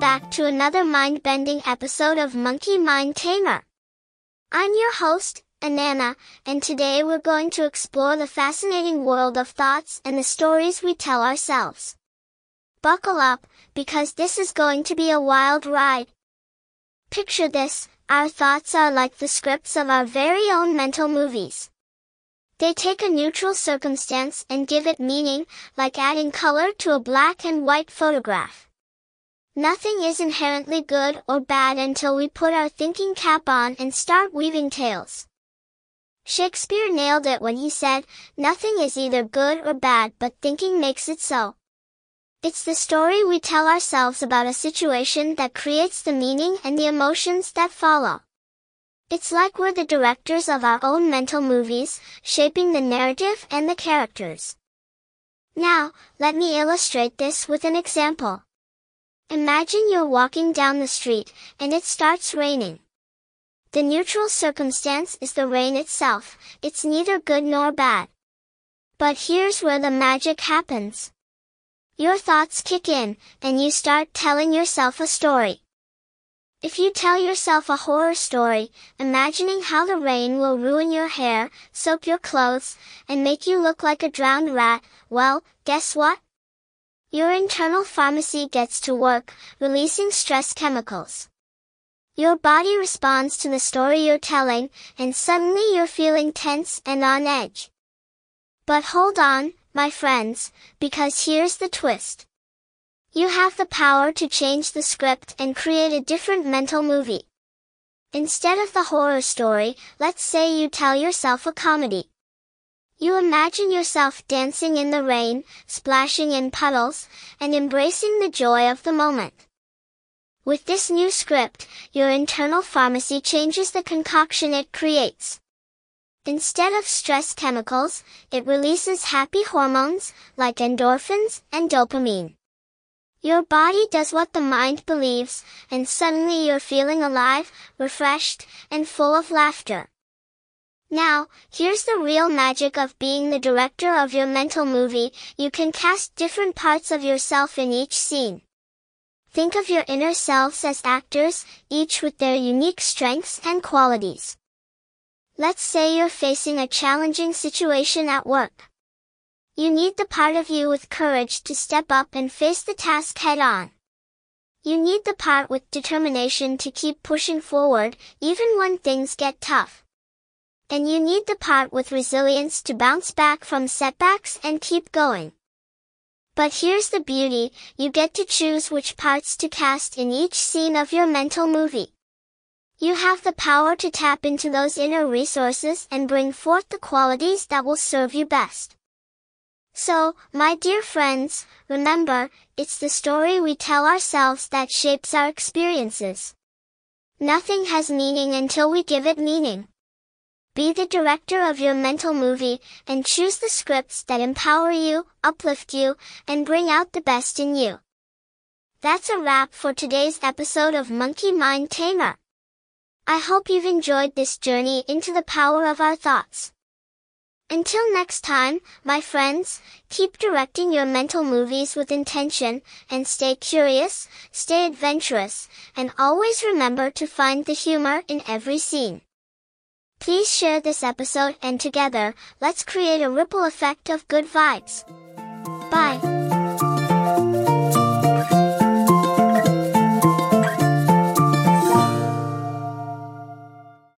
back to another mind-bending episode of Monkey Mind Tamer. I'm your host, Anana, and today we're going to explore the fascinating world of thoughts and the stories we tell ourselves. Buckle up, because this is going to be a wild ride. Picture this, our thoughts are like the scripts of our very own mental movies. They take a neutral circumstance and give it meaning, like adding color to a black and white photograph. Nothing is inherently good or bad until we put our thinking cap on and start weaving tales. Shakespeare nailed it when he said, nothing is either good or bad but thinking makes it so. It's the story we tell ourselves about a situation that creates the meaning and the emotions that follow. It's like we're the directors of our own mental movies, shaping the narrative and the characters. Now, let me illustrate this with an example. Imagine you're walking down the street, and it starts raining. The neutral circumstance is the rain itself, it's neither good nor bad. But here's where the magic happens. Your thoughts kick in, and you start telling yourself a story. If you tell yourself a horror story, imagining how the rain will ruin your hair, soak your clothes, and make you look like a drowned rat, well, guess what? Your internal pharmacy gets to work, releasing stress chemicals. Your body responds to the story you're telling, and suddenly you're feeling tense and on edge. But hold on, my friends, because here's the twist. You have the power to change the script and create a different mental movie. Instead of the horror story, let's say you tell yourself a comedy. You imagine yourself dancing in the rain, splashing in puddles, and embracing the joy of the moment. With this new script, your internal pharmacy changes the concoction it creates. Instead of stress chemicals, it releases happy hormones, like endorphins and dopamine. Your body does what the mind believes, and suddenly you're feeling alive, refreshed, and full of laughter. Now, here's the real magic of being the director of your mental movie, you can cast different parts of yourself in each scene. Think of your inner selves as actors, each with their unique strengths and qualities. Let's say you're facing a challenging situation at work. You need the part of you with courage to step up and face the task head on. You need the part with determination to keep pushing forward, even when things get tough. And you need the part with resilience to bounce back from setbacks and keep going. But here's the beauty, you get to choose which parts to cast in each scene of your mental movie. You have the power to tap into those inner resources and bring forth the qualities that will serve you best. So, my dear friends, remember, it's the story we tell ourselves that shapes our experiences. Nothing has meaning until we give it meaning. Be the director of your mental movie, and choose the scripts that empower you, uplift you, and bring out the best in you. That's a wrap for today's episode of Monkey Mind Tamer. I hope you've enjoyed this journey into the power of our thoughts. Until next time, my friends, keep directing your mental movies with intention, and stay curious, stay adventurous, and always remember to find the humor in every scene. Please share this episode and together, let's create a ripple effect of good vibes. Bye.